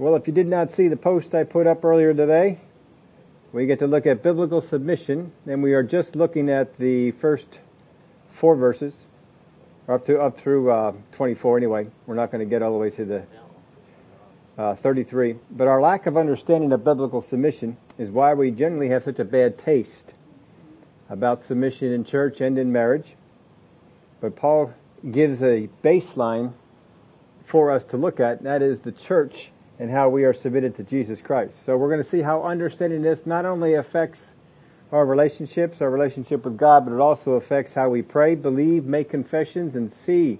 Well, if you did not see the post I put up earlier today, we get to look at biblical submission, and we are just looking at the first four verses, up to up through uh, 24 anyway. We're not going to get all the way to the uh, 33. But our lack of understanding of biblical submission is why we generally have such a bad taste about submission in church and in marriage. But Paul gives a baseline for us to look at, and that is the church and how we are submitted to Jesus Christ. So we're going to see how understanding this not only affects our relationships, our relationship with God, but it also affects how we pray, believe, make confessions, and see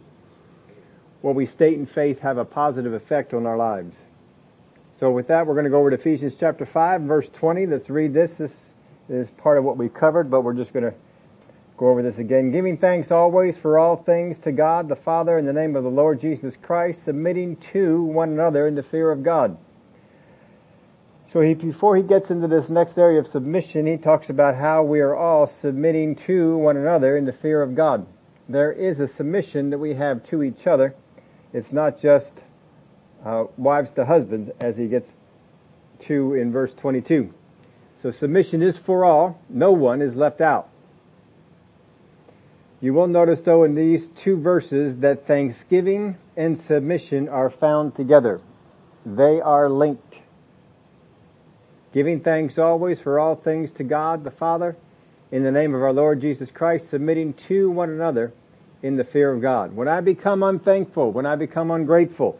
what we state in faith have a positive effect on our lives. So with that, we're going to go over to Ephesians chapter 5, verse 20. Let's read this. This is part of what we covered, but we're just going to go over this again. Giving thanks always for all things to God the Father in the name of the Lord Jesus Christ, submitting to one another in the fear of God. So he, before he gets into this next area of submission, he talks about how we are all submitting to one another in the fear of God. There is a submission that we have to each other. It's not just uh, wives to husbands, as he gets to in verse 22. So submission is for all. No one is left out. You will notice though in these two verses that thanksgiving and submission are found together. They are linked. Giving thanks always for all things to God the Father in the name of our Lord Jesus Christ, submitting to one another in the fear of God. When I become unthankful, when I become ungrateful,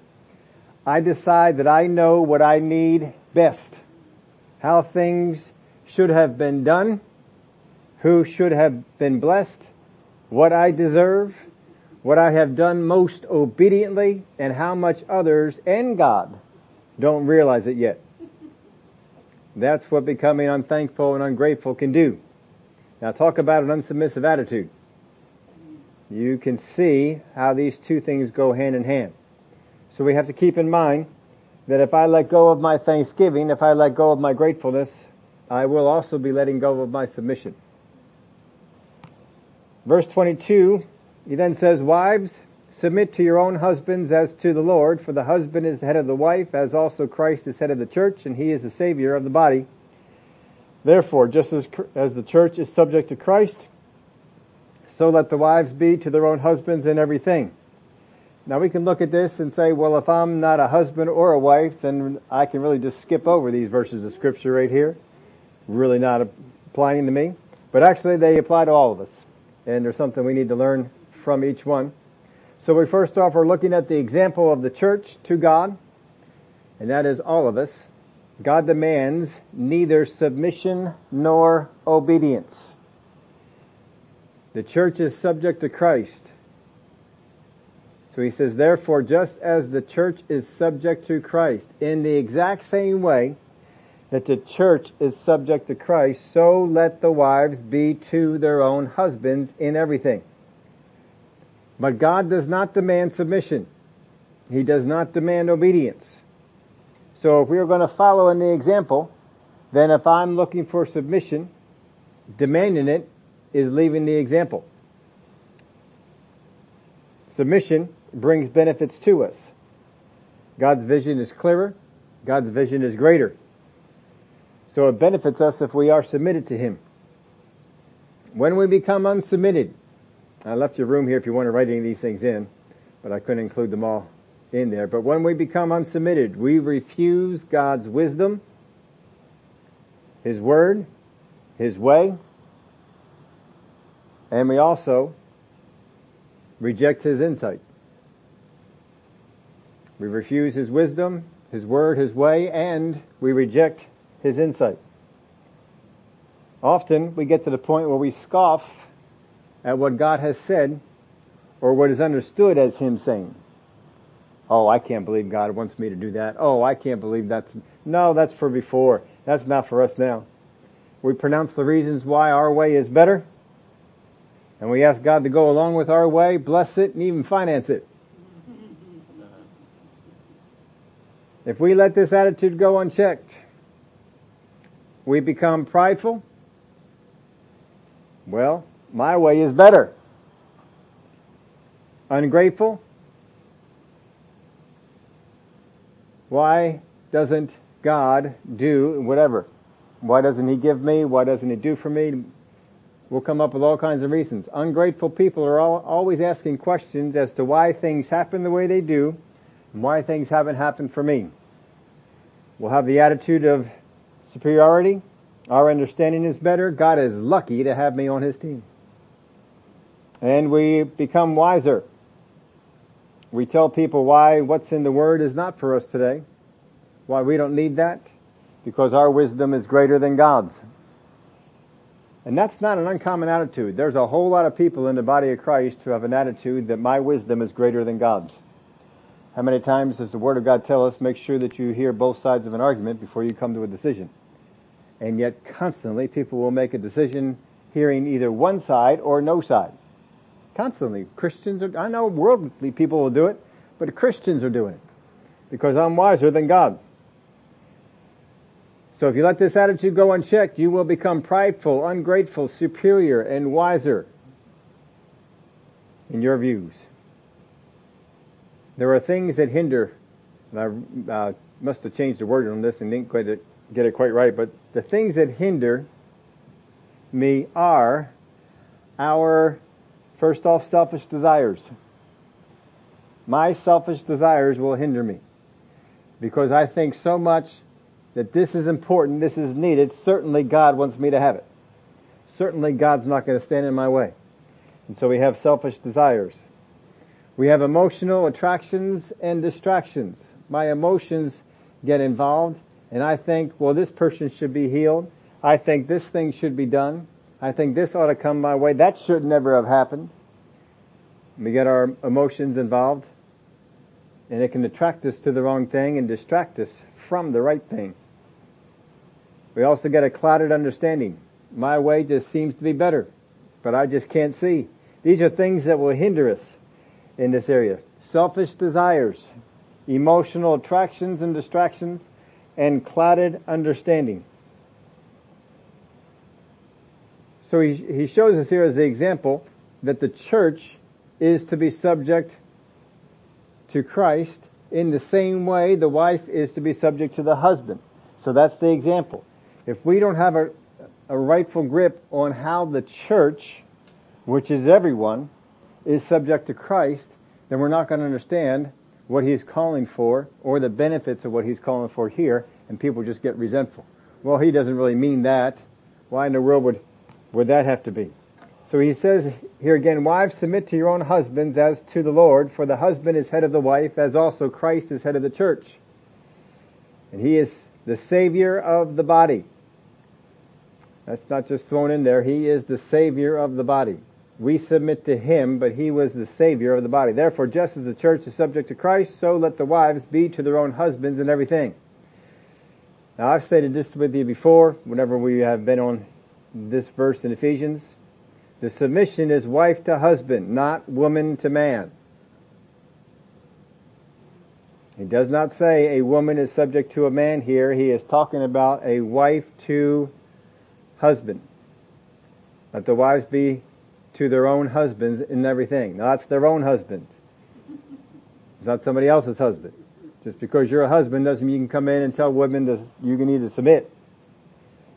I decide that I know what I need best, how things should have been done, who should have been blessed, what I deserve, what I have done most obediently, and how much others and God don't realize it yet. That's what becoming unthankful and ungrateful can do. Now talk about an unsubmissive attitude. You can see how these two things go hand in hand. So we have to keep in mind that if I let go of my thanksgiving, if I let go of my gratefulness, I will also be letting go of my submission. Verse 22, he then says, Wives, submit to your own husbands as to the Lord, for the husband is the head of the wife, as also Christ is head of the church, and he is the Savior of the body. Therefore, just as, as the church is subject to Christ, so let the wives be to their own husbands in everything. Now we can look at this and say, well, if I'm not a husband or a wife, then I can really just skip over these verses of scripture right here. Really not applying to me. But actually they apply to all of us. And there's something we need to learn from each one. So we first off are looking at the example of the church to God. And that is all of us. God demands neither submission nor obedience. The church is subject to Christ. So he says, therefore, just as the church is subject to Christ, in the exact same way that the church is subject to Christ, so let the wives be to their own husbands in everything. But God does not demand submission. He does not demand obedience. So if we are going to follow in the example, then if I'm looking for submission, demanding it is leaving the example. Submission brings benefits to us. God's vision is clearer. God's vision is greater. So it benefits us if we are submitted to Him. When we become unsubmitted, I left your room here if you want to write any of these things in, but I couldn't include them all in there. But when we become unsubmitted, we refuse God's wisdom, His Word, His way, and we also reject His insight. We refuse His wisdom, His word, His way, and we reject His insight. Often we get to the point where we scoff at what God has said or what is understood as Him saying. Oh, I can't believe God wants me to do that. Oh, I can't believe that's, no, that's for before. That's not for us now. We pronounce the reasons why our way is better, and we ask God to go along with our way, bless it, and even finance it. If we let this attitude go unchecked, we become prideful. Well, my way is better. Ungrateful. Why doesn't God do whatever? Why doesn't He give me? Why doesn't He do for me? We'll come up with all kinds of reasons. Ungrateful people are all, always asking questions as to why things happen the way they do and why things haven't happened for me. We'll have the attitude of superiority. Our understanding is better. God is lucky to have me on His team. And we become wiser. We tell people why what's in the Word is not for us today. Why we don't need that? Because our wisdom is greater than God's. And that's not an uncommon attitude. There's a whole lot of people in the body of Christ who have an attitude that my wisdom is greater than God's. How many times does the Word of God tell us, make sure that you hear both sides of an argument before you come to a decision? And yet constantly people will make a decision hearing either one side or no side. Constantly. Christians are, I know worldly people will do it, but Christians are doing it. Because I'm wiser than God. So if you let this attitude go unchecked, you will become prideful, ungrateful, superior, and wiser in your views. There are things that hinder, I uh, must have changed the word on this and didn't quite get it quite right, but the things that hinder me are our, first off, selfish desires. My selfish desires will hinder me because I think so much that this is important, this is needed, certainly God wants me to have it. Certainly God's not going to stand in my way. And so we have selfish desires. We have emotional attractions and distractions. My emotions get involved and I think, well, this person should be healed. I think this thing should be done. I think this ought to come my way. That should never have happened. We get our emotions involved and it can attract us to the wrong thing and distract us from the right thing. We also get a clouded understanding. My way just seems to be better, but I just can't see. These are things that will hinder us in this area. Selfish desires, emotional attractions and distractions, and clouded understanding. So he, he shows us here as the example that the church is to be subject to Christ in the same way the wife is to be subject to the husband. So that's the example. If we don't have a, a rightful grip on how the church, which is everyone, is subject to Christ, then we're not going to understand what he's calling for or the benefits of what he's calling for here and people just get resentful. Well, he doesn't really mean that. Why in the world would, would that have to be? So he says here again, wives submit to your own husbands as to the Lord, for the husband is head of the wife, as also Christ is head of the church. And he is the savior of the body. That's not just thrown in there. He is the savior of the body. We submit to him, but he was the savior of the body. Therefore, just as the church is subject to Christ, so let the wives be to their own husbands in everything. Now I've stated this with you before, whenever we have been on this verse in Ephesians. The submission is wife to husband, not woman to man. He does not say a woman is subject to a man here. He is talking about a wife to husband. Let the wives be to their own husbands in everything. Now that's their own husbands. It's not somebody else's husband. Just because you're a husband doesn't mean you can come in and tell women that you need to submit.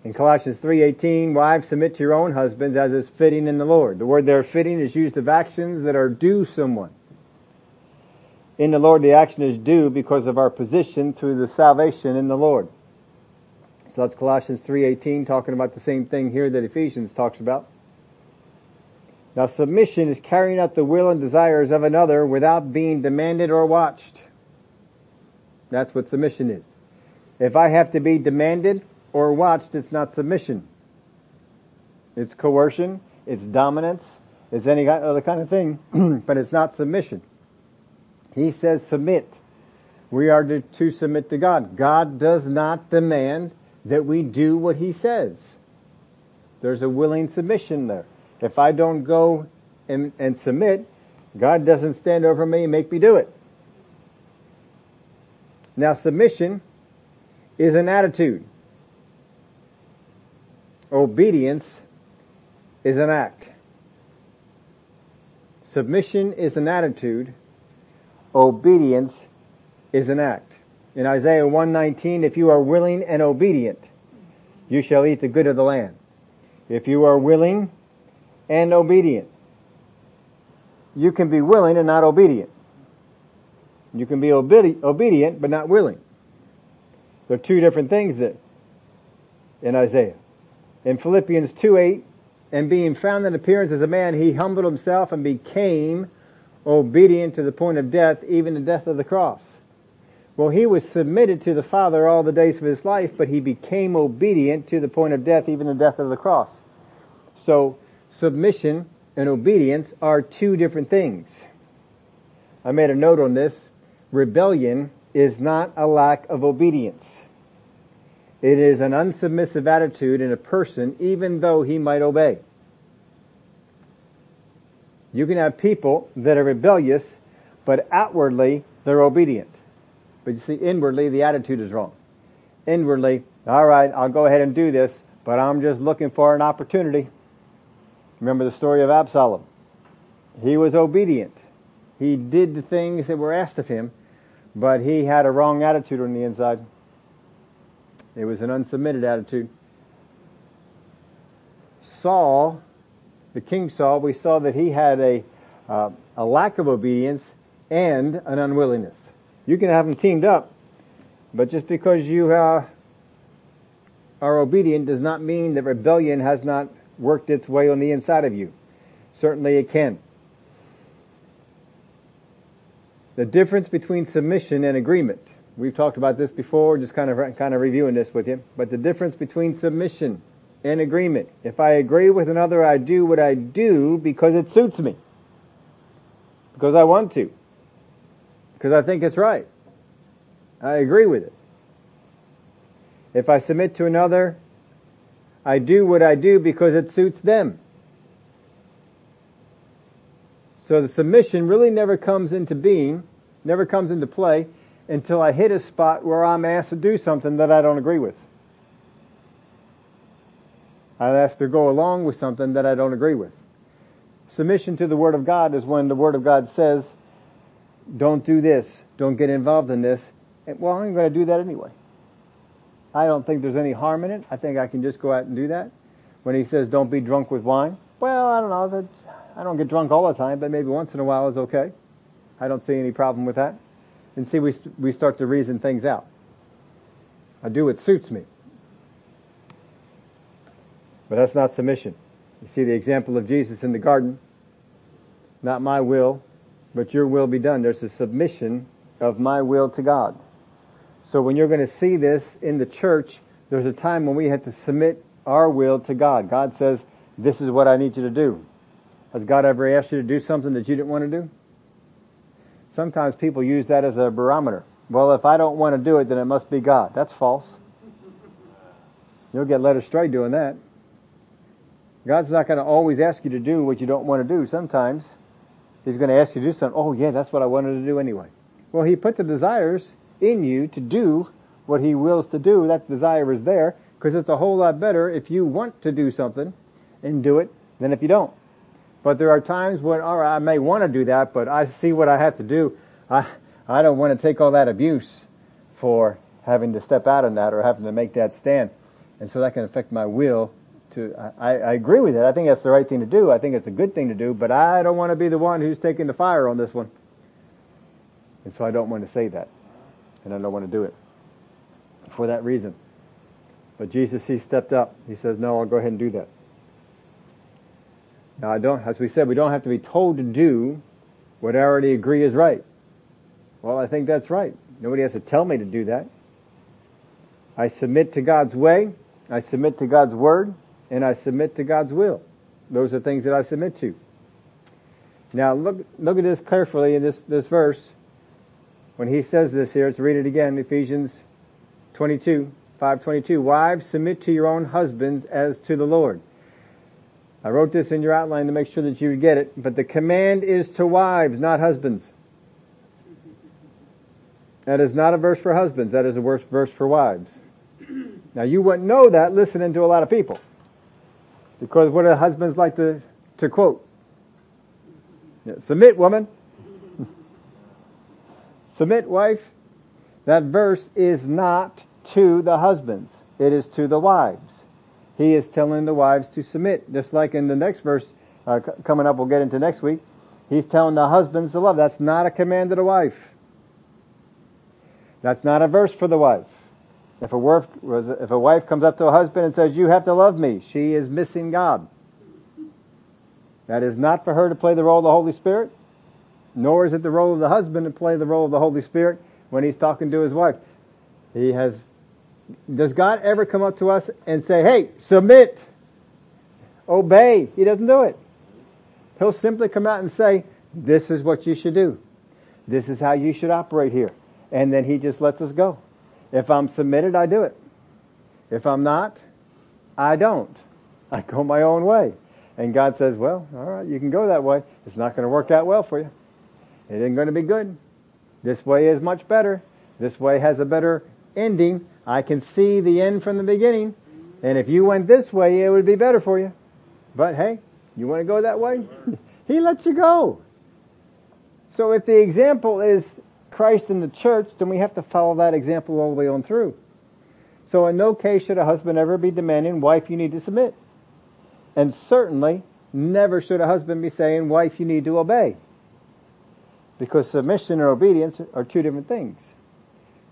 In Colossians 3.18, wives submit to your own husbands as is fitting in the Lord. The word there fitting is used of actions that are due someone. In the Lord, the action is due because of our position through the salvation in the Lord. So that's Colossians 3.18 talking about the same thing here that Ephesians talks about. Now submission is carrying out the will and desires of another without being demanded or watched. That's what submission is. If I have to be demanded, or watched, it's not submission. It's coercion, it's dominance, it's any other kind of thing, but it's not submission. He says submit. We are to, to submit to God. God does not demand that we do what He says. There's a willing submission there. If I don't go and, and submit, God doesn't stand over me and make me do it. Now submission is an attitude. Obedience is an act. Submission is an attitude. Obedience is an act. In Isaiah 119, if you are willing and obedient, you shall eat the good of the land. If you are willing and obedient, you can be willing and not obedient. You can be obedi- obedient but not willing. There are two different things that in Isaiah. In Philippians 2 8, and being found in appearance as a man, he humbled himself and became obedient to the point of death, even the death of the cross. Well, he was submitted to the Father all the days of his life, but he became obedient to the point of death, even the death of the cross. So, submission and obedience are two different things. I made a note on this. Rebellion is not a lack of obedience. It is an unsubmissive attitude in a person even though he might obey. You can have people that are rebellious, but outwardly they're obedient. But you see, inwardly the attitude is wrong. Inwardly, alright, I'll go ahead and do this, but I'm just looking for an opportunity. Remember the story of Absalom. He was obedient. He did the things that were asked of him, but he had a wrong attitude on the inside. It was an unsubmitted attitude. Saul, the king Saul, we saw that he had a, uh, a lack of obedience and an unwillingness. You can have them teamed up, but just because you uh, are obedient does not mean that rebellion has not worked its way on the inside of you. Certainly it can. The difference between submission and agreement. We've talked about this before, just kind of, kind of reviewing this with you. But the difference between submission and agreement. If I agree with another, I do what I do because it suits me. Because I want to. Because I think it's right. I agree with it. If I submit to another, I do what I do because it suits them. So the submission really never comes into being, never comes into play until I hit a spot where I'm asked to do something that I don't agree with. I'm asked to go along with something that I don't agree with. Submission to the Word of God is when the Word of God says, don't do this, don't get involved in this. And, well, I'm going to do that anyway. I don't think there's any harm in it. I think I can just go out and do that. When he says don't be drunk with wine, well, I don't know. I don't get drunk all the time, but maybe once in a while is okay. I don't see any problem with that. And see, we we start to reason things out. I do what suits me, but that's not submission. You see the example of Jesus in the garden. Not my will, but your will be done. There's a submission of my will to God. So when you're going to see this in the church, there's a time when we have to submit our will to God. God says, this is what I need you to do. Has God ever asked you to do something that you didn't want to do? Sometimes people use that as a barometer. Well, if I don't want to do it, then it must be God. That's false. You'll get led astray doing that. God's not going to always ask you to do what you don't want to do. Sometimes He's going to ask you to do something. Oh yeah, that's what I wanted to do anyway. Well, He put the desires in you to do what he wills to do, that desire is there, because it's a whole lot better if you want to do something and do it than if you don't. But there are times when, alright, I may want to do that, but I see what I have to do. I, I don't want to take all that abuse for having to step out on that or having to make that stand. And so that can affect my will to, I, I agree with it. I think that's the right thing to do. I think it's a good thing to do, but I don't want to be the one who's taking the fire on this one. And so I don't want to say that and I don't want to do it for that reason. But Jesus, He stepped up. He says, no, I'll go ahead and do that. Now I don't, as we said, we don't have to be told to do what I already agree is right. Well, I think that's right. Nobody has to tell me to do that. I submit to God's way, I submit to God's word, and I submit to God's will. Those are things that I submit to. Now look, look at this carefully in this, this verse when he says this here, let's read it again, Ephesians 22, 522. Wives, submit to your own husbands as to the Lord. I wrote this in your outline to make sure that you would get it, but the command is to wives, not husbands. That is not a verse for husbands, that is a verse for wives. Now you wouldn't know that listening to a lot of people. Because what do husbands like to, to quote? Submit woman. Submit, wife. that verse is not to the husbands. It is to the wives. He is telling the wives to submit, just like in the next verse uh, coming up. We'll get into next week. He's telling the husbands to love. That's not a command to the wife. That's not a verse for the wife. If a, wife, if a wife comes up to a husband and says, you have to love me, she is missing God. That is not for her to play the role of the Holy Spirit, nor is it the role of the husband to play the role of the Holy Spirit when he's talking to his wife. He has, does God ever come up to us and say, hey, submit, obey? He doesn't do it. He'll simply come out and say, this is what you should do. This is how you should operate here. And then he just lets us go. If I'm submitted, I do it. If I'm not, I don't. I go my own way. And God says, well, alright, you can go that way. It's not going to work out well for you. It isn't going to be good. This way is much better. This way has a better ending. I can see the end from the beginning. And if you went this way, it would be better for you. But hey, you want to go that way? he lets you go. So if the example is Christ in the church, then we have to follow that example all the way on through. So in no case should a husband ever be demanding, wife, you need to submit. And certainly, never should a husband be saying, wife, you need to obey. Because submission and obedience are two different things.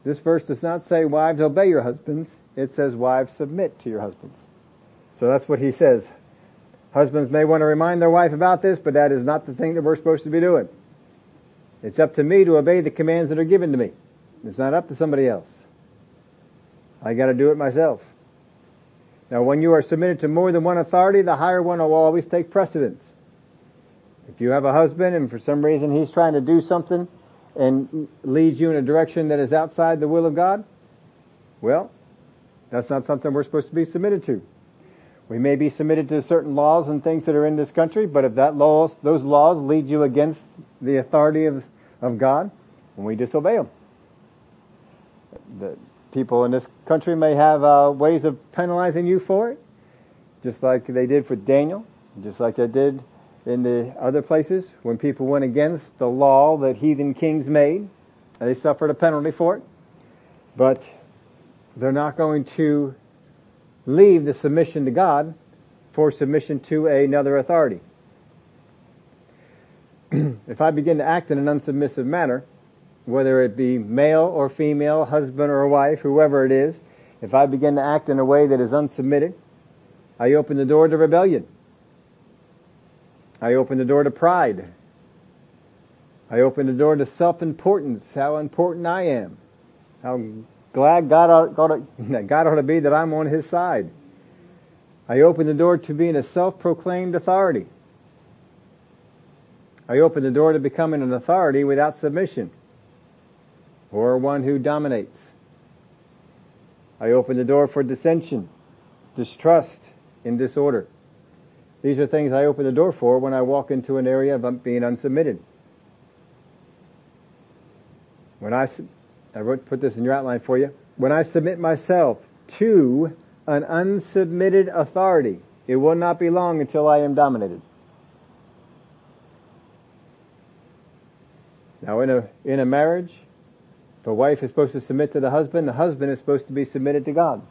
This verse does not say, wives, obey your husbands. It says, wives, submit to your husbands. So that's what he says. Husbands may want to remind their wife about this, but that is not the thing that we're supposed to be doing. It's up to me to obey the commands that are given to me. It's not up to somebody else. I gotta do it myself. Now when you are submitted to more than one authority, the higher one will always take precedence. If you have a husband and for some reason he's trying to do something and leads you in a direction that is outside the will of God, well, that's not something we're supposed to be submitted to. We may be submitted to certain laws and things that are in this country, but if that laws, those laws lead you against the authority of, of God, then we disobey them. The people in this country may have uh, ways of penalizing you for it, just like they did for Daniel, just like they did in the other places when people went against the law that heathen kings made. They suffered a penalty for it. But they're not going to leave the submission to God for submission to another authority. if I begin to act in an unsubmissive manner, whether it be male or female, husband or wife, whoever it is, if I begin to act in a way that is unsubmitted, I open the door to rebellion. I open the door to pride. I open the door to self-importance, how important I am, how glad God ought, God, God ought to be that I'm on His side. I open the door to being a self-proclaimed authority. I open the door to becoming an authority without submission or one who dominates. I open the door for dissension, distrust, and disorder. These are things I open the door for when I walk into an area of being unsubmitted. When I I wrote, put this in your outline for you. When I submit myself to an unsubmitted authority, it will not be long until I am dominated. Now in a, in a marriage, the wife is supposed to submit to the husband, the husband is supposed to be submitted to God.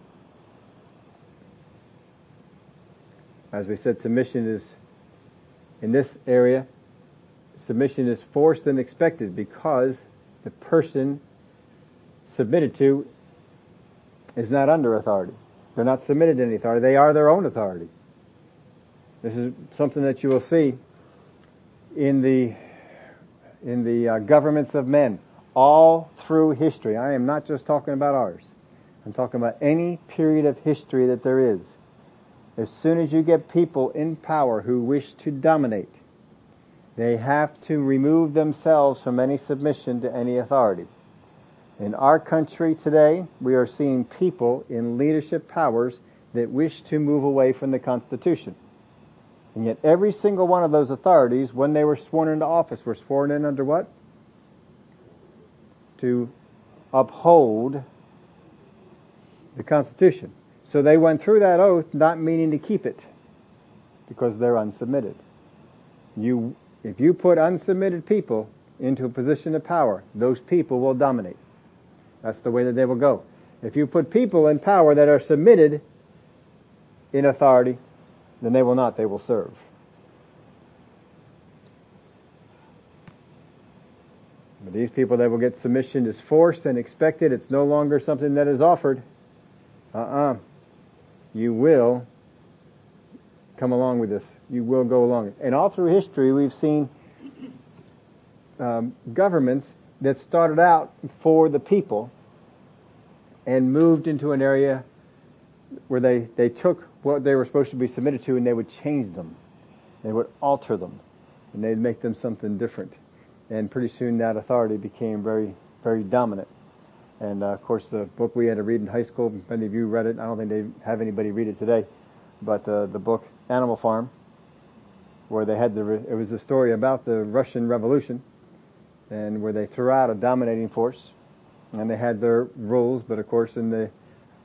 As we said, submission is, in this area, submission is forced and expected because the person submitted to is not under authority. They're not submitted to any authority. They are their own authority. This is something that you will see in the in the uh, governments of men all through history. I am not just talking about ours. I'm talking about any period of history that there is. As soon as you get people in power who wish to dominate, they have to remove themselves from any submission to any authority. In our country today, we are seeing people in leadership powers that wish to move away from the Constitution. And yet every single one of those authorities, when they were sworn into office, were sworn in under what? To uphold the Constitution. So they went through that oath not meaning to keep it because they're unsubmitted. You, if you put unsubmitted people into a position of power, those people will dominate. That's the way that they will go. If you put people in power that are submitted in authority, then they will not, they will serve. But these people that will get submission is forced and expected. It's no longer something that is offered. Uh-uh. You will come along with this. You will go along. And all through history, we've seen um, governments that started out for the people and moved into an area where they, they took what they were supposed to be submitted to and they would change them. They would alter them and they'd make them something different. And pretty soon that authority became very, very dominant. And uh, of course the book we had to read in high school, many of you read it, I don't think they have anybody read it today, but uh, the book Animal Farm, where they had the, it was a story about the Russian Revolution, and where they threw out a dominating force, and they had their rules, but of course in the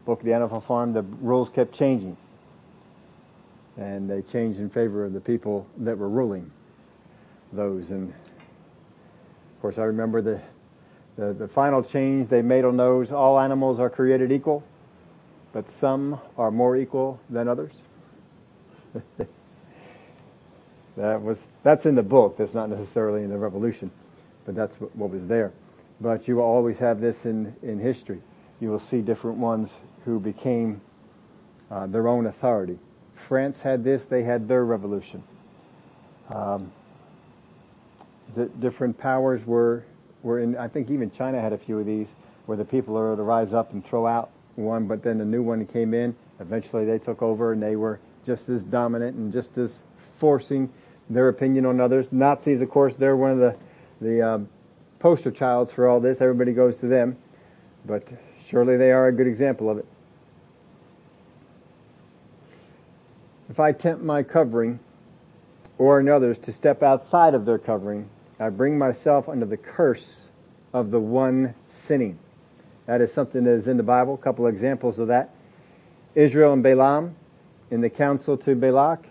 book The Animal Farm, the rules kept changing. And they changed in favor of the people that were ruling those. And of course I remember the, the, the final change they made on those, all animals are created equal, but some are more equal than others. that was, that's in the book, that's not necessarily in the revolution but that's what, was there. But you will always have this in, in history. You will see different ones who became uh, their own authority. France had this, they had their revolution. Um, the different powers were, were in, I think even China had a few of these, where the people are to rise up and throw out one, but then the new one came in. Eventually they took over and they were just as dominant and just as forcing their opinion on others. Nazis, of course, they're one of the the um, poster childs for all this. Everybody goes to them, but surely they are a good example of it. If I tempt my covering or another's to step outside of their covering, I bring myself under the curse of the one sinning. That is something that is in the Bible. A couple of examples of that. Israel and Balaam in the counsel to Balak.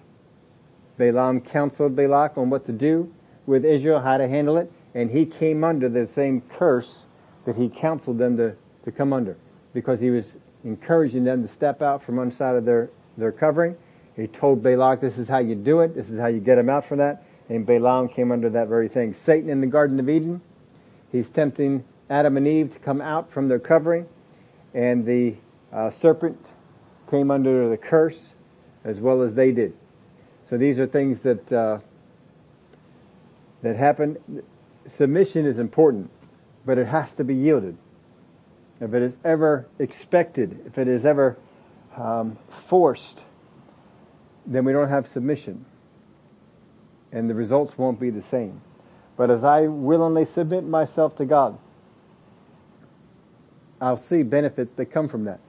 Balaam counseled Balak on what to do with Israel, how to handle it, and he came under the same curse that he counseled them to, to come under because he was encouraging them to step out from one side of their, their covering. He told Balak, this is how you do it, this is how you get them out from that, and Balaam came under that very thing. Satan in the Garden of Eden, he's tempting Adam and Eve to come out from their covering, and the uh, serpent came under the curse as well as they did. So these are things that uh, that happen. Submission is important, but it has to be yielded. If it is ever expected, if it is ever um, forced, then we don't have submission, and the results won't be the same. But as I willingly submit myself to God, I'll see benefits that come from that.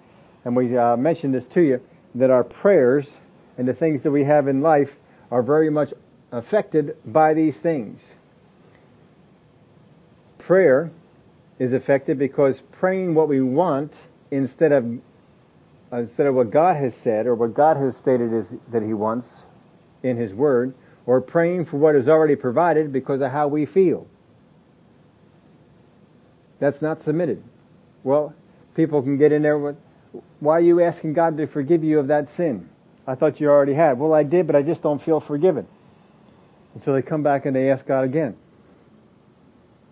And we uh, mentioned this to you that our prayers and the things that we have in life are very much affected by these things. Prayer is affected because praying what we want instead of instead of what God has said or what God has stated is that He wants in His Word, or praying for what is already provided because of how we feel. That's not submitted. Well, people can get in there with, why are you asking God to forgive you of that sin? I thought you already had. Well, I did, but I just don't feel forgiven. And so they come back and they ask God again.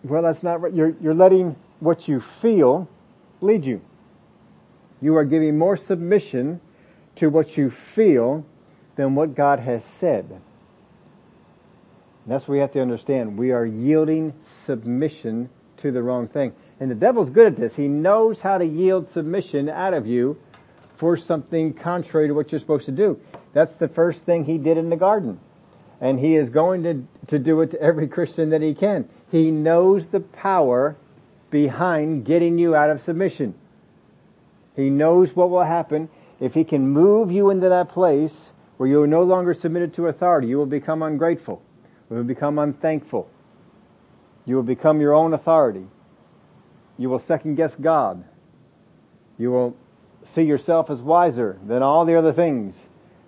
Well, that's not right. You're, you're letting what you feel lead you. You are giving more submission to what you feel than what God has said. And that's what we have to understand. We are yielding submission to the wrong thing. And the devil's good at this. He knows how to yield submission out of you for something contrary to what you're supposed to do. That's the first thing he did in the garden and he is going to, to do it to every Christian that he can. He knows the power behind getting you out of submission. He knows what will happen if he can move you into that place where you are no longer submitted to authority. You will become ungrateful. You will become unthankful. You will become your own authority. You will second guess God. You will see yourself as wiser than all the other things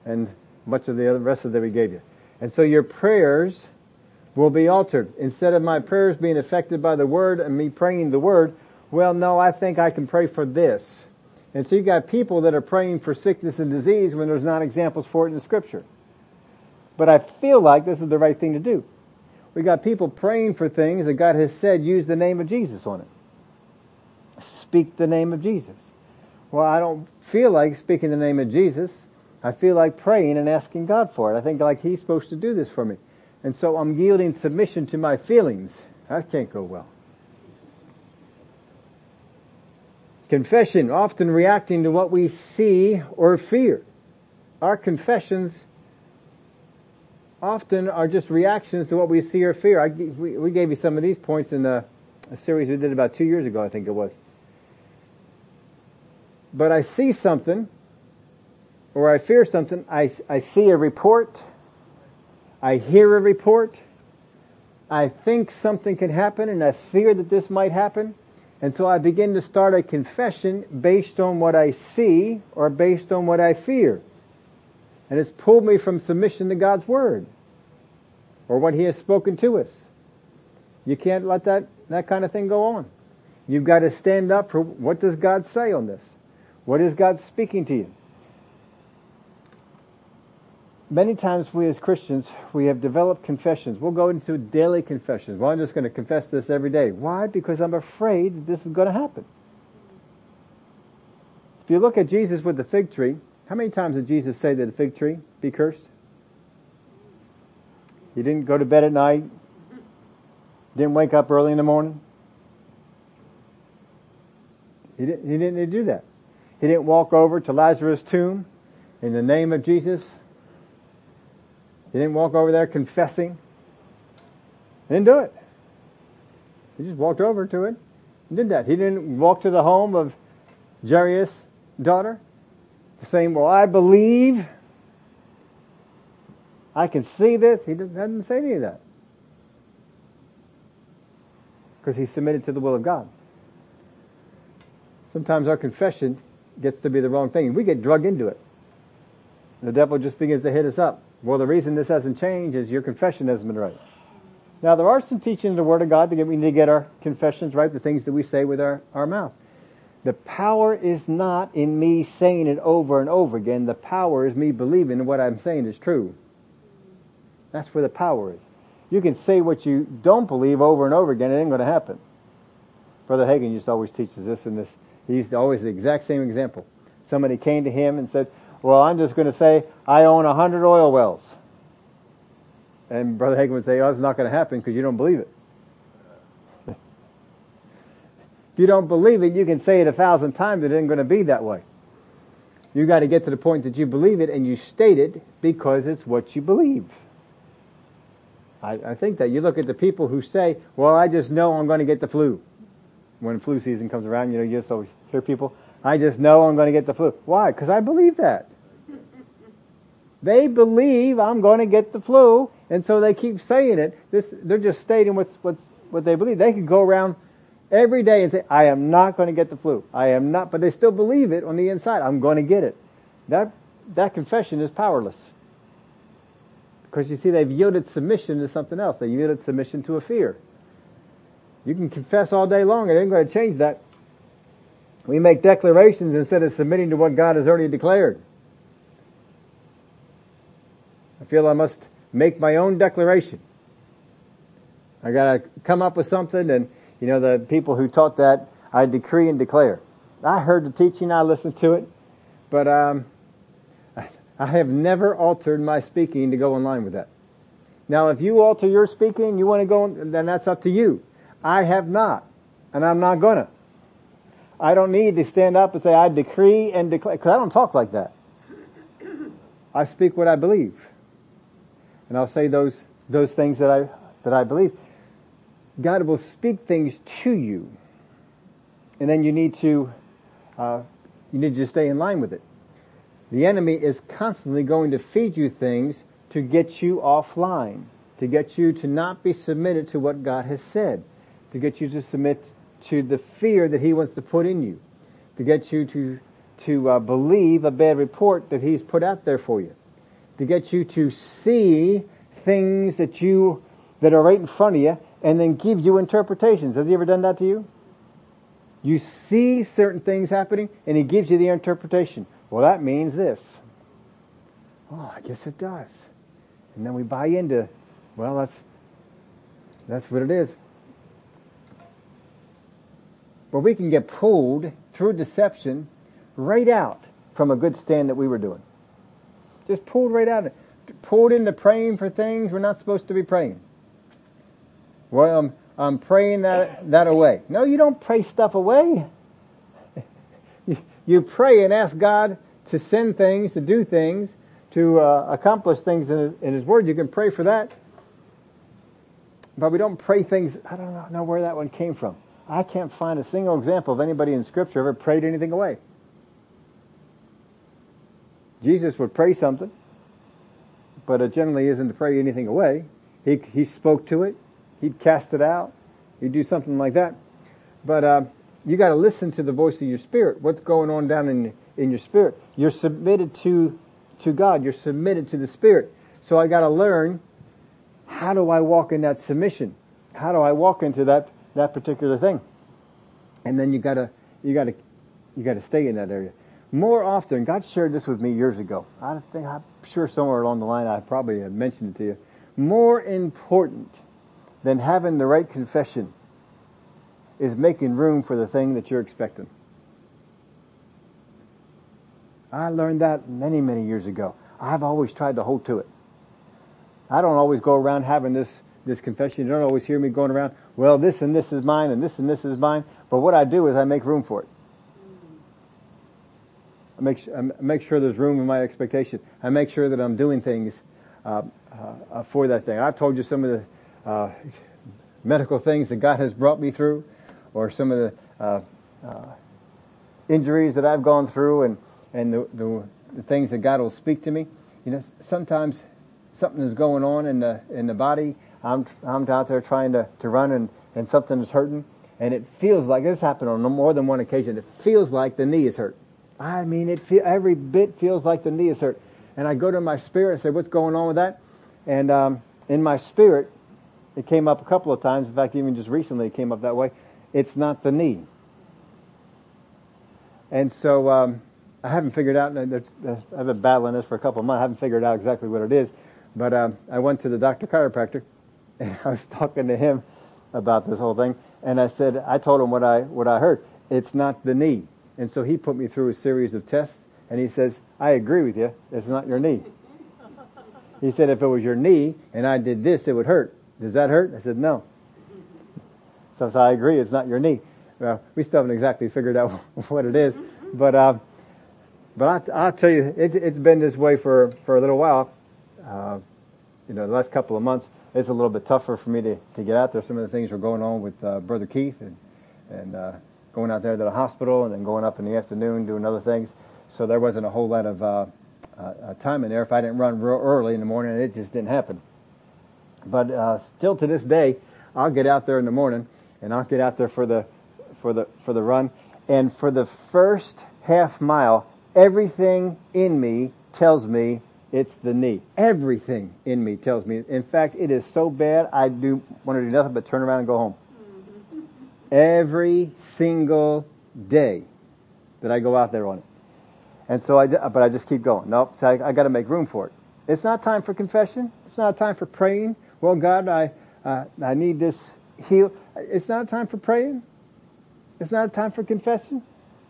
and much of the rest of that we gave you. And so your prayers will be altered. Instead of my prayers being affected by the Word and me praying the Word, well, no, I think I can pray for this. And so you've got people that are praying for sickness and disease when there's not examples for it in the scripture. But I feel like this is the right thing to do. We got people praying for things that God has said use the name of Jesus on it. Speak the name of Jesus. Well, I don't feel like speaking the name of Jesus. I feel like praying and asking God for it. I think like He's supposed to do this for me. And so I'm yielding submission to my feelings. That can't go well. Confession, often reacting to what we see or fear. Our confessions often are just reactions to what we see or fear. I, we, we gave you some of these points in a, a series we did about two years ago, I think it was. But I see something, or I fear something, I, I see a report, I hear a report, I think something can happen and I fear that this might happen. And so I begin to start a confession based on what I see or based on what I fear. And it's pulled me from submission to God's Word or what He has spoken to us. You can't let that, that kind of thing go on. You've got to stand up for what does God say on this? What is God speaking to you? Many times we as Christians, we have developed confessions. We'll go into daily confessions. Well, I'm just going to confess this every day. Why? Because I'm afraid this is going to happen. If you look at Jesus with the fig tree, how many times did Jesus say to the fig tree be cursed? He didn't go to bed at night. Didn't wake up early in the morning. He didn't, he didn't do that. He didn't walk over to Lazarus' tomb in the name of Jesus. He didn't walk over there confessing. He didn't do it. He just walked over to it and did that. He didn't walk to the home of Jairus' daughter saying, well, I believe. I can see this. He doesn't say any of that. Because he submitted to the will of God. Sometimes our confession gets to be the wrong thing. We get drugged into it. The devil just begins to hit us up. Well, the reason this hasn't changed is your confession hasn't been right. Now, there are some teachings in the Word of God that we need to get our confessions right, the things that we say with our, our mouth. The power is not in me saying it over and over again. The power is me believing what I'm saying is true. That's where the power is. You can say what you don't believe over and over again, it ain't going to happen. Brother Hagin to always teaches this and this. He used always the exact same example. Somebody came to him and said, well, I'm just going to say I own a hundred oil wells. And Brother Hagin would say, oh, it's not going to happen because you don't believe it. if you don't believe it, you can say it a thousand times, it isn't going to be that way. You got to get to the point that you believe it and you state it because it's what you believe. I, I think that you look at the people who say, well, I just know I'm going to get the flu. When flu season comes around, you know, you just always hear people, I just know I'm going to get the flu. Why? Because I believe that. They believe I'm going to get the flu, and so they keep saying it. This, they're just stating what's, what's, what they believe. They could go around every day and say, I am not going to get the flu. I am not, but they still believe it on the inside. I'm going to get it. That, that confession is powerless. Because you see, they've yielded submission to something else. They yielded submission to a fear. You can confess all day long, it ain't going to change that. We make declarations instead of submitting to what God has already declared. I feel I must make my own declaration. I gotta come up with something and, you know, the people who taught that, I decree and declare. I heard the teaching, I listened to it, but, um, I have never altered my speaking to go in line with that. Now if you alter your speaking, you want to go, then that's up to you. I have not, and I'm not gonna. I don't need to stand up and say, I decree and declare, because I don't talk like that. I speak what I believe. And I'll say those, those things that I, that I believe. God will speak things to you. And then you need to, uh, you need to stay in line with it. The enemy is constantly going to feed you things to get you offline, to get you to not be submitted to what God has said, to get you to submit to the fear that he wants to put in you, to get you to, to uh, believe a bad report that he's put out there for you, to get you to see things that you, that are right in front of you and then give you interpretations. Has he ever done that to you? You see certain things happening and he gives you the interpretation. Well, that means this. Oh, I guess it does. And then we buy into, well, that's, that's what it is. But we can get pulled through deception right out from a good stand that we were doing. Just pulled right out. Pulled into praying for things we're not supposed to be praying. Well, I'm, I'm praying that, that away. No, you don't pray stuff away. you pray and ask God to send things, to do things, to uh, accomplish things in his, in his, Word. You can pray for that. But we don't pray things, I don't know where that one came from. I can't find a single example of anybody in Scripture ever prayed anything away. Jesus would pray something, but it generally isn't to pray anything away. He, he spoke to it. He'd cast it out. He'd do something like that. But, uh, you gotta listen to the voice of your spirit. What's going on down in, in your spirit? You're submitted to, to God. You're submitted to the spirit. So I gotta learn, how do I walk in that submission? How do I walk into that, that particular thing? And then you gotta, you gotta, you gotta stay in that area more often, God shared this with me years ago. I think, I'm sure somewhere along the line I probably mentioned it to you. More important than having the right confession is making room for the thing that you're expecting. I learned that many, many years ago. I've always tried to hold to it. I don't always go around having this, this confession. You don't always hear me going around, well, this and this is mine and this and this is mine. But what I do is I make room for it. I make, I make sure there's room in my expectation. I make sure that I'm doing things uh, uh, for that thing. I've told you some of the uh, medical things that God has brought me through, or some of the uh, uh, injuries that I've gone through, and and the, the, the things that God will speak to me. You know, sometimes something is going on in the in the body. I'm I'm out there trying to to run, and and something is hurting, and it feels like this happened on more than one occasion. It feels like the knee is hurt I mean, it feel, every bit feels like the knee is hurt. And I go to my spirit and say, what's going on with that? And um, in my spirit, it came up a couple of times. In fact, even just recently, it came up that way. It's not the knee. And so um, I haven't figured out. I've been battling this for a couple of months. I haven't figured out exactly what it is. But um, I went to the doctor chiropractor, and I was talking to him about this whole thing. And I said, I told him what I what I heard. It's not the knee. And so he put me through a series of tests and he says, I agree with you. It's not your knee. He said, if it was your knee and I did this, it would hurt. Does that hurt? I said, no. So, so I agree, it's not your knee. Well, we still haven't exactly figured out what it is, but, uh, but I, will tell you, it's, it's been this way for, for a little while. Uh, you know, the last couple of months, it's a little bit tougher for me to, to get out there. Some of the things were going on with, uh, Brother Keith and, and, uh, going out there to the hospital and then going up in the afternoon doing other things. So there wasn't a whole lot of uh, uh, time in there. If I didn't run real early in the morning, it just didn't happen. But uh, still to this day, I'll get out there in the morning and I'll get out there for the for the for the run. And for the first half mile, everything in me tells me it's the knee. Everything in me tells me. In fact, it is so bad I do want to do nothing but turn around and go home every single day that I go out there on it. And so I, but I just keep going. Nope. So I, I got to make room for it. It's not time for confession. It's not time for praying. Well, God, I, uh, I need this heal. It's not time for praying. It's not time for confession.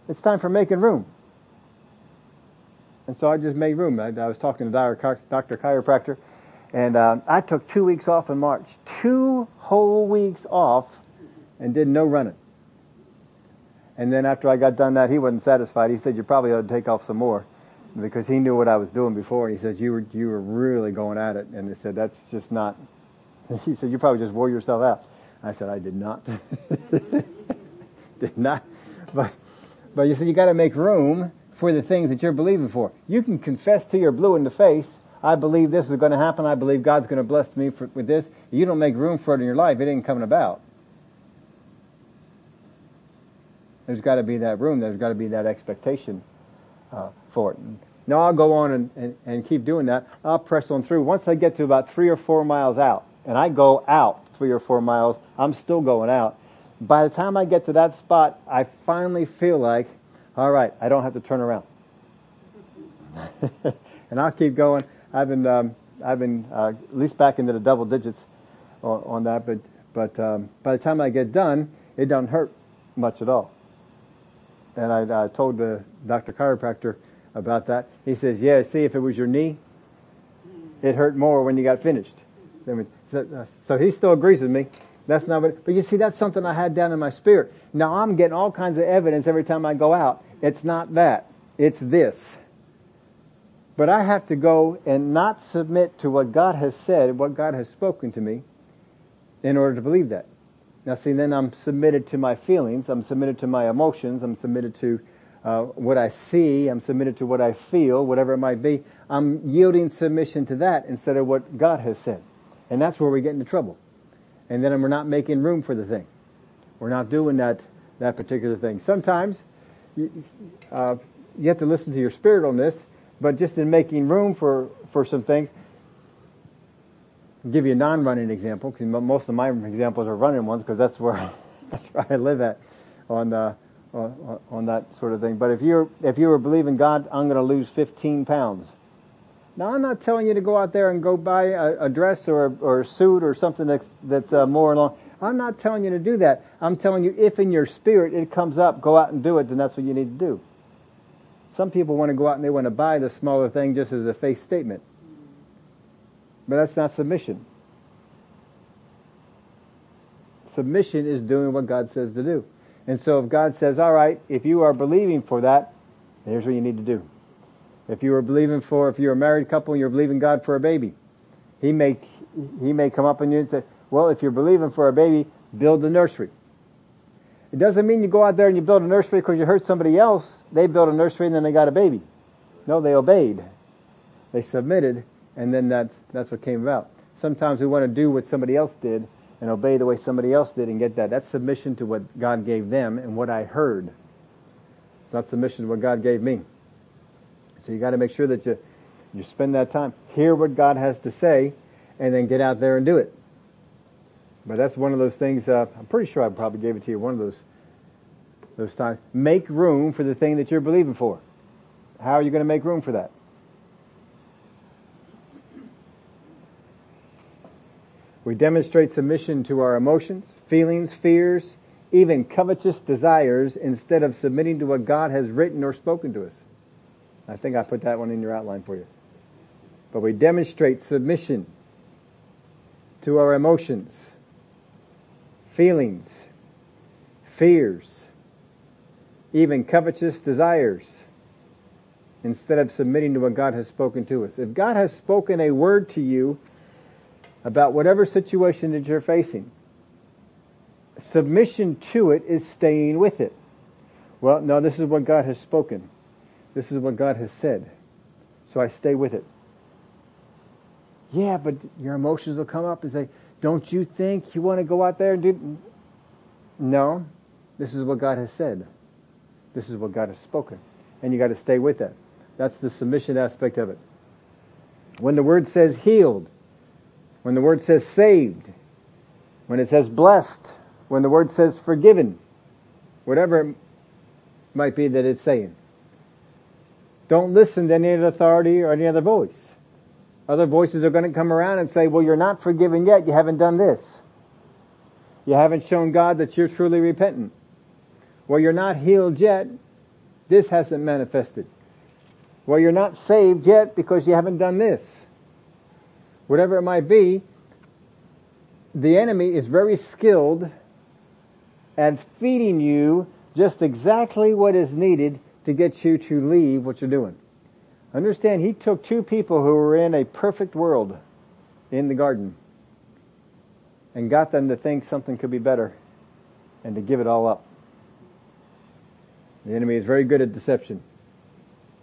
It's time for making room. And so I just made room. I, I was talking to Dr. Chiropractor, and uh, I took two weeks off in March. Two whole weeks off and did no running. And then after I got done that, he wasn't satisfied. He said, you probably ought to take off some more because he knew what I was doing before. And he says, you were, you were really going at it. And he said, that's just not, he said, you probably just wore yourself out. I said, I did not. did not. But, but you said, you gotta make room for the things that you're believing for. You can confess to your blue in the face, I believe this is going to happen. I believe God's going to bless me for, with this. You don't make room for it in your life. It ain't coming about. There's got to be that room. There's got to be that expectation uh, for it. Now I'll go on and, and, and keep doing that. I'll press on through. Once I get to about three or four miles out, and I go out three or four miles, I'm still going out. By the time I get to that spot, I finally feel like, all right, I don't have to turn around. and I'll keep going. I've been, um, I've been uh, at least back into the double digits on, on that, but but um, by the time I get done, it doesn't hurt much at all. And I, I told the Dr. Chiropractor about that. He says, "Yeah, see, if it was your knee, it hurt more when you got finished." So, uh, so he still agrees with me. That's not what, but you see, that's something I had down in my spirit. Now I'm getting all kinds of evidence every time I go out. It's not that. It's this. But I have to go and not submit to what God has said, what God has spoken to me, in order to believe that. Now see, then I'm submitted to my feelings, I'm submitted to my emotions, I'm submitted to uh, what I see, I'm submitted to what I feel, whatever it might be. I'm yielding submission to that instead of what God has said. And that's where we get into trouble. And then we're not making room for the thing. We're not doing that, that particular thing. Sometimes, you, uh, you have to listen to your spirit on this, but just in making room for, for some things, I'll give you a non-running example, because most of my examples are running ones, because that's where, that's where I live at, on, uh, on, on that sort of thing. But if you're, if you were believing God, I'm gonna lose 15 pounds. Now I'm not telling you to go out there and go buy a, a dress or, or a suit or something that's, that's uh, more along. I'm not telling you to do that. I'm telling you if in your spirit it comes up, go out and do it, then that's what you need to do. Some people want to go out and they want to buy the smaller thing just as a face statement. But that's not submission. Submission is doing what God says to do. And so if God says, alright, if you are believing for that, here's what you need to do. If you are believing for, if you're a married couple and you're believing God for a baby, He may, He may come up on you and say, well, if you're believing for a baby, build the nursery. It doesn't mean you go out there and you build a nursery because you heard somebody else. They built a nursery and then they got a baby. No, they obeyed. They submitted and then that's, that's what came about. Sometimes we want to do what somebody else did and obey the way somebody else did and get that. That's submission to what God gave them and what I heard. It's not submission to what God gave me. So you gotta make sure that you, you spend that time, hear what God has to say, and then get out there and do it. But that's one of those things, uh, I'm pretty sure I probably gave it to you one of those, those times. Make room for the thing that you're believing for. How are you going to make room for that? We demonstrate submission to our emotions, feelings, fears, even covetous desires instead of submitting to what God has written or spoken to us. I think I put that one in your outline for you. But we demonstrate submission to our emotions, feelings, fears, even covetous desires, instead of submitting to what God has spoken to us. If God has spoken a word to you about whatever situation that you're facing, submission to it is staying with it. Well, no, this is what God has spoken. This is what God has said. So I stay with it. Yeah, but your emotions will come up and say, don't you think you want to go out there and do... No. This is what God has said. This is what God has spoken. And you got to stay with that. That's the submission aspect of it. When the word says healed, when the word says saved, when it says blessed, when the word says forgiven, whatever it might be that it's saying, don't listen to any other authority or any other voice. Other voices are going to come around and say, well, you're not forgiven yet. You haven't done this. You haven't shown God that you're truly repentant. Well, you're not healed yet. This hasn't manifested. Well, you're not saved yet because you haven't done this. Whatever it might be, the enemy is very skilled at feeding you just exactly what is needed to get you to leave what you're doing. Understand, he took two people who were in a perfect world in the garden and got them to think something could be better and to give it all up. The enemy is very good at deception.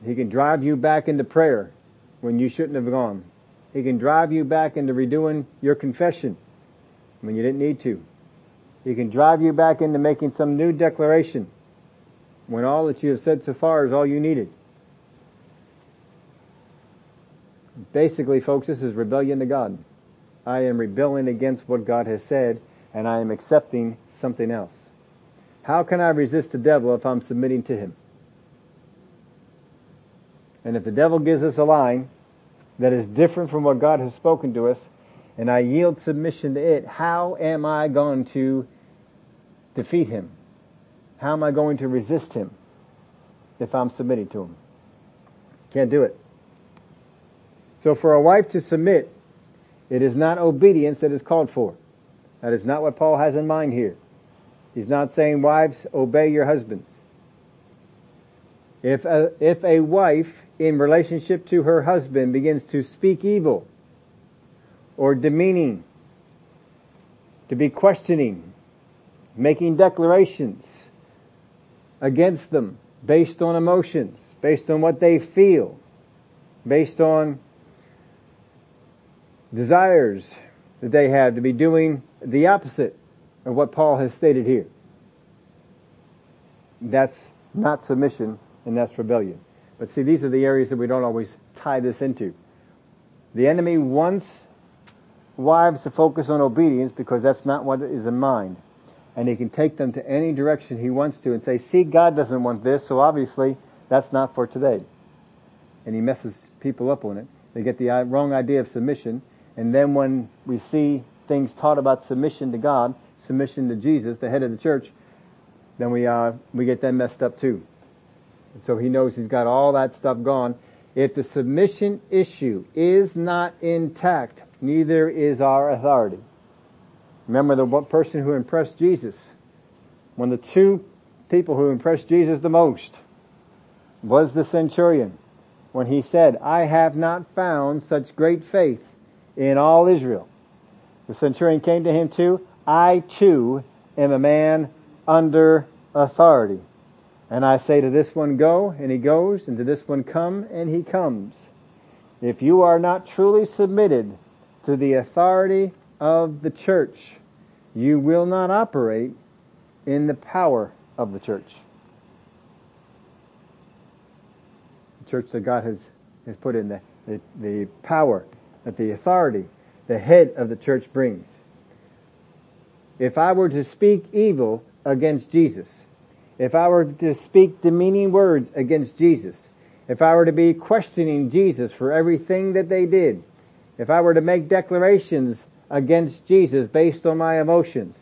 He can drive you back into prayer when you shouldn't have gone. He can drive you back into redoing your confession when you didn't need to. He can drive you back into making some new declaration when all that you have said so far is all you needed. Basically, folks, this is rebellion to God. I am rebelling against what God has said, and I am accepting something else. How can I resist the devil if I'm submitting to him? And if the devil gives us a line that is different from what God has spoken to us, and I yield submission to it, how am I going to defeat him? How am I going to resist him if I'm submitting to him? Can't do it. So for a wife to submit, it is not obedience that is called for. That is not what Paul has in mind here. He's not saying wives, obey your husbands. If a, if a wife in relationship to her husband begins to speak evil or demeaning, to be questioning, making declarations against them based on emotions, based on what they feel, based on desires that they have to be doing the opposite of what Paul has stated here. That's not submission and that's rebellion. But see, these are the areas that we don't always tie this into. The enemy wants wives to focus on obedience because that's not what is in mind. And he can take them to any direction he wants to and say, see, God doesn't want this, so obviously that's not for today. And he messes people up on it. They get the wrong idea of submission. And then when we see things taught about submission to God, submission to Jesus, the head of the church, then we, uh, we get them messed up too. And so he knows he's got all that stuff gone. If the submission issue is not intact, neither is our authority. Remember the person who impressed Jesus, one of the two people who impressed Jesus the most was the centurion when he said, I have not found such great faith in all Israel. The centurion came to him too. I too am a man under authority. And I say to this one go, and he goes, and to this one come, and he comes. If you are not truly submitted to the authority of the church, you will not operate in the power of the church. The church that God has, has put in the, the, the power, that the authority, the head of the church brings. If I were to speak evil against Jesus, if I were to speak demeaning words against Jesus, if I were to be questioning Jesus for everything that they did, if I were to make declarations against Jesus based on my emotions,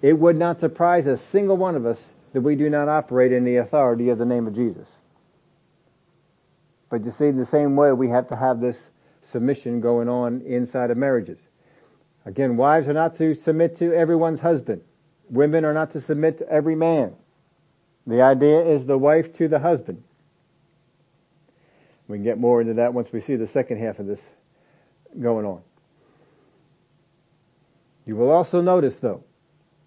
it would not surprise a single one of us that we do not operate in the authority of the name of Jesus. But you see, in the same way, we have to have this submission going on inside of marriages. Again, wives are not to submit to everyone's husband. Women are not to submit to every man. The idea is the wife to the husband. We can get more into that once we see the second half of this going on. You will also notice though,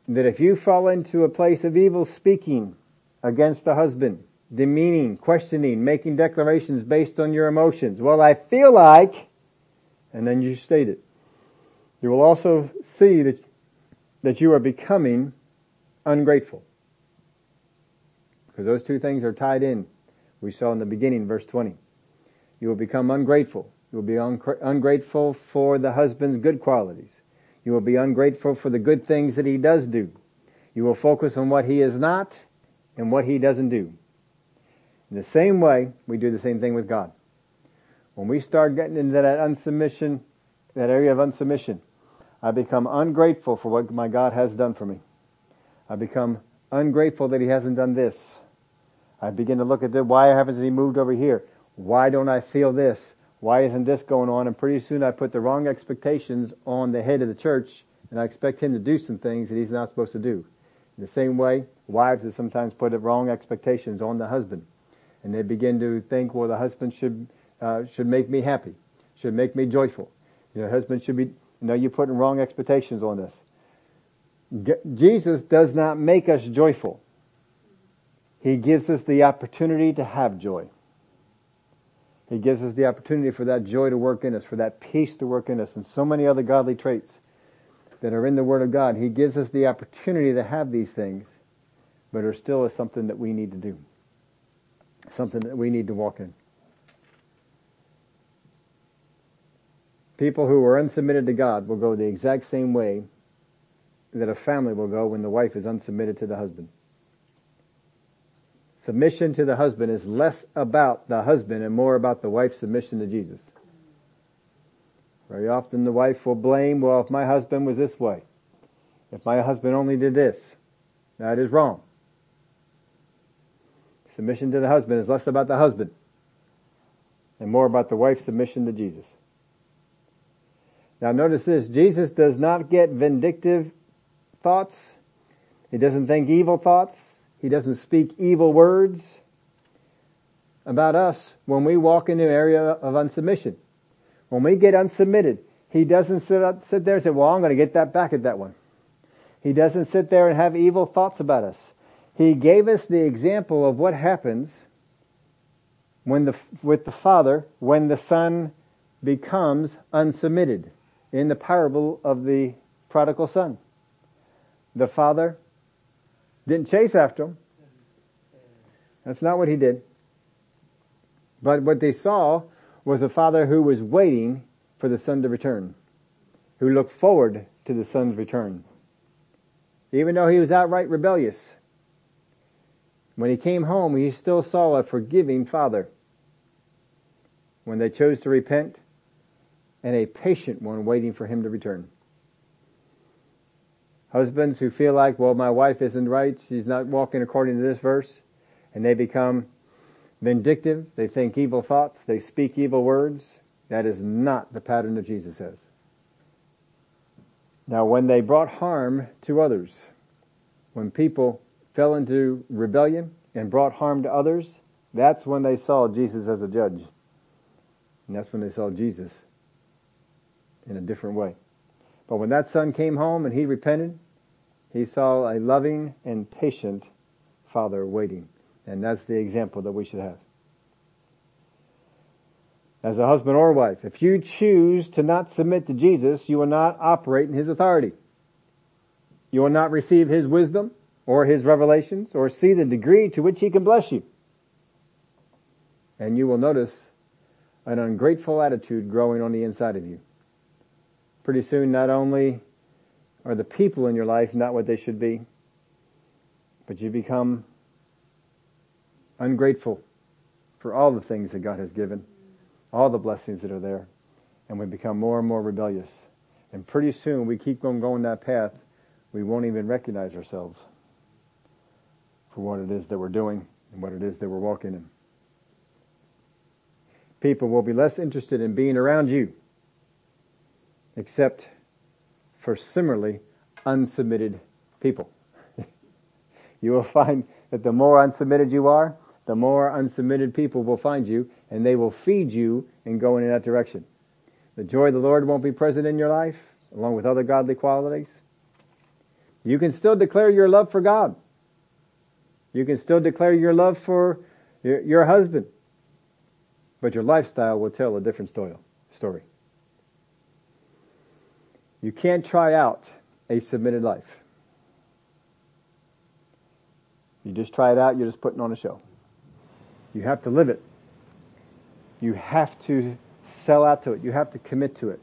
that if you fall into a place of evil speaking against the husband, demeaning, questioning, making declarations based on your emotions, well I feel like, and then you state it. You will also see that, that you are becoming ungrateful. Because those two things are tied in. We saw in the beginning, verse 20. You will become ungrateful. You will be un- ungrateful for the husband's good qualities. You will be ungrateful for the good things that he does do. You will focus on what he is not and what he doesn't do. In the same way, we do the same thing with God. When we start getting into that unsubmission, that area of unsubmission, I become ungrateful for what my God has done for me. I become ungrateful that he hasn't done this. I begin to look at the, why haven't he moved over here? Why don't I feel this? Why isn't this going on? And pretty soon I put the wrong expectations on the head of the church and I expect him to do some things that he's not supposed to do. In the same way, wives have sometimes put the wrong expectations on the husband. And they begin to think, well, the husband should, uh, should make me happy, should make me joyful. Your husband should be, you know, you're putting wrong expectations on this. Jesus does not make us joyful. He gives us the opportunity to have joy. He gives us the opportunity for that joy to work in us, for that peace to work in us, and so many other godly traits that are in the Word of God. He gives us the opportunity to have these things, but are still something that we need to do. Something that we need to walk in. People who are unsubmitted to God will go the exact same way that a family will go when the wife is unsubmitted to the husband. Submission to the husband is less about the husband and more about the wife's submission to Jesus. Very often the wife will blame, well, if my husband was this way, if my husband only did this, that is wrong. Submission to the husband is less about the husband and more about the wife's submission to Jesus. Now notice this, Jesus does not get vindictive thoughts. He doesn't think evil thoughts. He doesn't speak evil words about us when we walk into an area of unsubmission. When we get unsubmitted, he doesn't sit, up, sit there and say, well, I'm going to get that back at that one. He doesn't sit there and have evil thoughts about us. He gave us the example of what happens when the, with the father when the son becomes unsubmitted in the parable of the prodigal son. The father didn't chase after him. That's not what he did. But what they saw was a father who was waiting for the son to return, who looked forward to the son's return. Even though he was outright rebellious, when he came home, he still saw a forgiving father. When they chose to repent, and a patient one waiting for him to return. Husbands who feel like, well, my wife isn't right, she's not walking according to this verse, and they become vindictive, they think evil thoughts, they speak evil words, that is not the pattern that Jesus has. Now when they brought harm to others, when people fell into rebellion and brought harm to others, that's when they saw Jesus as a judge. And that's when they saw Jesus in a different way. But when that son came home and he repented, he saw a loving and patient father waiting. And that's the example that we should have. As a husband or wife, if you choose to not submit to Jesus, you will not operate in his authority. You will not receive his wisdom or his revelations or see the degree to which he can bless you. And you will notice an ungrateful attitude growing on the inside of you. Pretty soon, not only are the people in your life not what they should be, but you become ungrateful for all the things that God has given, all the blessings that are there, and we become more and more rebellious. And pretty soon we keep on going that path, we won't even recognize ourselves for what it is that we're doing and what it is that we're walking in. People will be less interested in being around you except for similarly unsubmitted people. you will find that the more unsubmitted you are, the more unsubmitted people will find you and they will feed you in going in that direction. The joy of the Lord won't be present in your life along with other godly qualities. You can still declare your love for God. You can still declare your love for your, your husband. But your lifestyle will tell a different story. You can't try out a submitted life. You just try it out, you're just putting on a show. You have to live it. You have to sell out to it. You have to commit to it.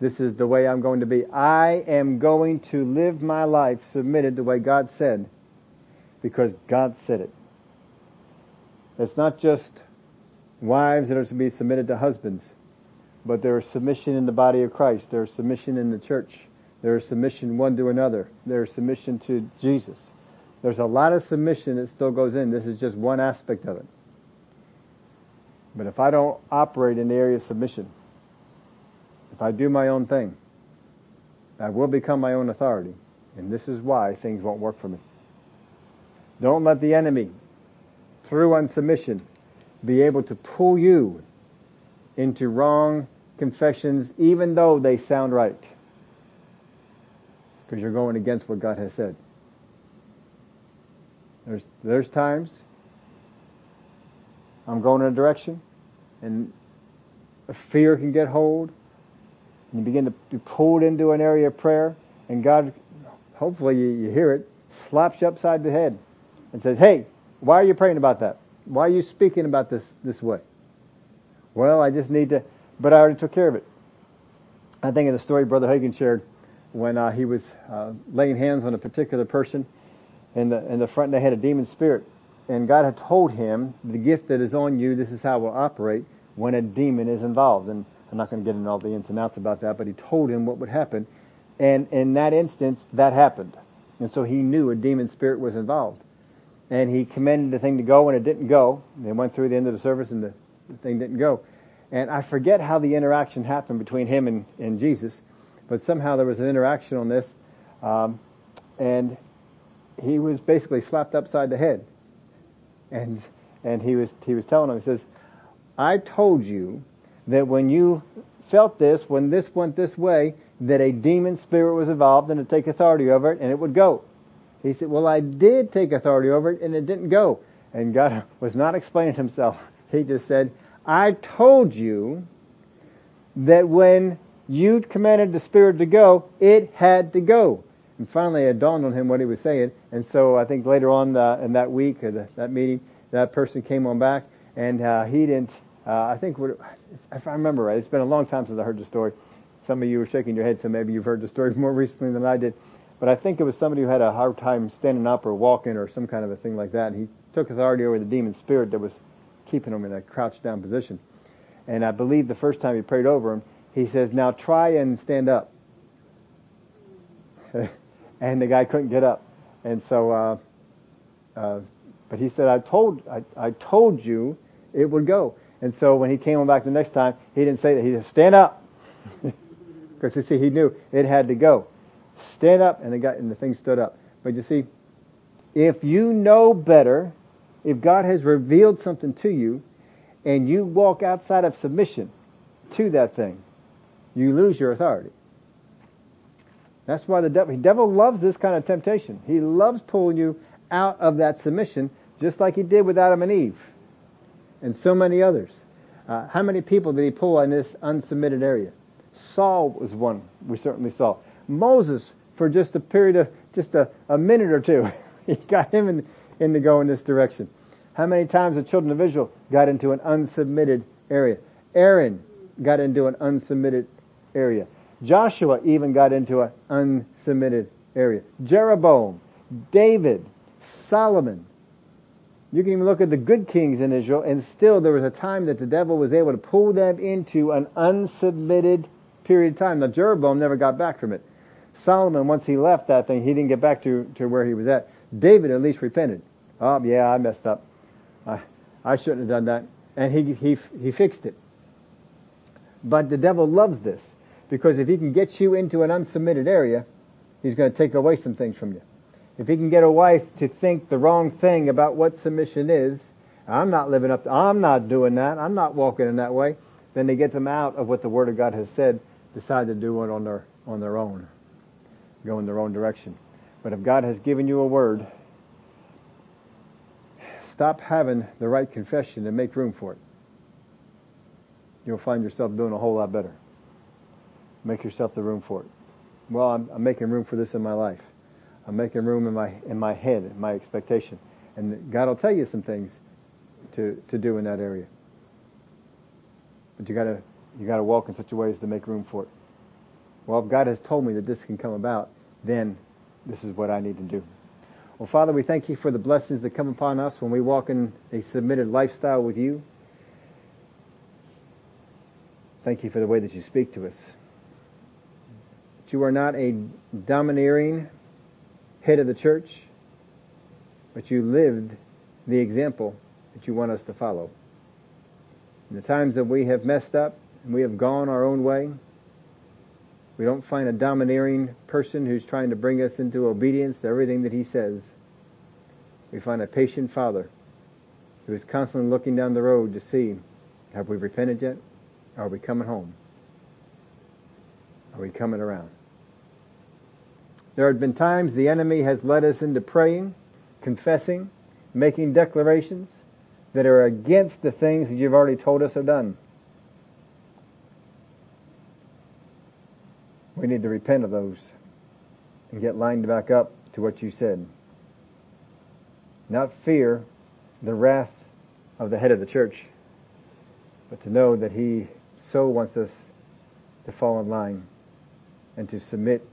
This is the way I'm going to be. I am going to live my life submitted the way God said because God said it. It's not just wives that are to be submitted to husbands but there is submission in the body of Christ. There is submission in the church. There is submission one to another. There is submission to Jesus. There's a lot of submission that still goes in. This is just one aspect of it. But if I don't operate in the area of submission, if I do my own thing, I will become my own authority. And this is why things won't work for me. Don't let the enemy, through unsubmission, be able to pull you into wrong confessions even though they sound right. Because you're going against what God has said. There's, there's times I'm going in a direction and a fear can get hold and you begin to be pulled into an area of prayer and God, hopefully you, you hear it, slaps you upside the head and says, hey, why are you praying about that? Why are you speaking about this this way? Well, I just need to, but I already took care of it. I think in the story Brother Hagin shared when uh, he was uh, laying hands on a particular person in the in the front. They had a demon spirit, and God had told him the gift that is on you. This is how it will operate when a demon is involved. And I'm not going to get into all the ins and outs about that, but he told him what would happen, and in that instance, that happened, and so he knew a demon spirit was involved, and he commanded the thing to go, and it didn't go. They went through the end of the service, and the thing didn't go. And I forget how the interaction happened between him and, and Jesus, but somehow there was an interaction on this, um, and he was basically slapped upside the head. And, and he was, he was telling him, he says, I told you that when you felt this, when this went this way, that a demon spirit was involved and to take authority over it and it would go. He said, well I did take authority over it and it didn't go. And God was not explaining himself. He just said, I told you that when you commanded the spirit to go, it had to go. And finally it dawned on him what he was saying. And so I think later on uh, in that week or the, that meeting, that person came on back and uh, he didn't, uh, I think, what, if I remember right, it's been a long time since I heard the story. Some of you were shaking your head, so maybe you've heard the story more recently than I did. But I think it was somebody who had a hard time standing up or walking or some kind of a thing like that. And he took authority over the demon spirit that was keeping him in a crouched down position. And I believe the first time he prayed over him, he says, now try and stand up. and the guy couldn't get up. And so, uh, uh, but he said, I told, I, I told you it would go. And so when he came on back the next time, he didn't say that. He said, stand up. Because you see, he knew it had to go. Stand up, and the guy, and the thing stood up. But you see, if you know better, if God has revealed something to you, and you walk outside of submission to that thing, you lose your authority. That's why the devil, the devil loves this kind of temptation. He loves pulling you out of that submission, just like he did with Adam and Eve, and so many others. Uh, how many people did he pull in this unsubmitted area? Saul was one we certainly saw. Moses, for just a period of just a, a minute or two, he got him in, in to go in this direction. How many times the children of Israel got into an unsubmitted area? Aaron got into an unsubmitted area. Joshua even got into an unsubmitted area. Jeroboam, David, Solomon. You can even look at the good kings in Israel and still there was a time that the devil was able to pull them into an unsubmitted period of time. Now Jeroboam never got back from it. Solomon, once he left that thing, he didn't get back to, to where he was at. David at least repented. Oh yeah, I messed up. I, I shouldn't have done that. And he, he, he fixed it. But the devil loves this because if he can get you into an unsubmitted area, he's going to take away some things from you. If he can get a wife to think the wrong thing about what submission is, I'm not living up to, I'm not doing that, I'm not walking in that way, then they get them out of what the Word of God has said, decide to do it on their, on their own. Go in their own direction. But if God has given you a word, stop having the right confession and make room for it. You'll find yourself doing a whole lot better. Make yourself the room for it. Well, I'm, I'm making room for this in my life. I'm making room in my in my head, in my expectation, and God will tell you some things to to do in that area. But you gotta you gotta walk in such a way as to make room for it. Well, if God has told me that this can come about, then this is what I need to do. Well, Father, we thank you for the blessings that come upon us when we walk in a submitted lifestyle with you. Thank you for the way that you speak to us. That you are not a domineering head of the church, but you lived the example that you want us to follow. In the times that we have messed up and we have gone our own way, we don't find a domineering person who's trying to bring us into obedience to everything that he says. We find a patient father who is constantly looking down the road to see, have we repented yet? Are we coming home? Are we coming around? There have been times the enemy has led us into praying, confessing, making declarations that are against the things that you've already told us are done. We need to repent of those and get lined back up to what you said. Not fear the wrath of the head of the church, but to know that he so wants us to fall in line and to submit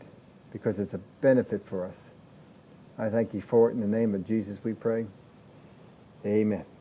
because it's a benefit for us. I thank you for it in the name of Jesus we pray. Amen.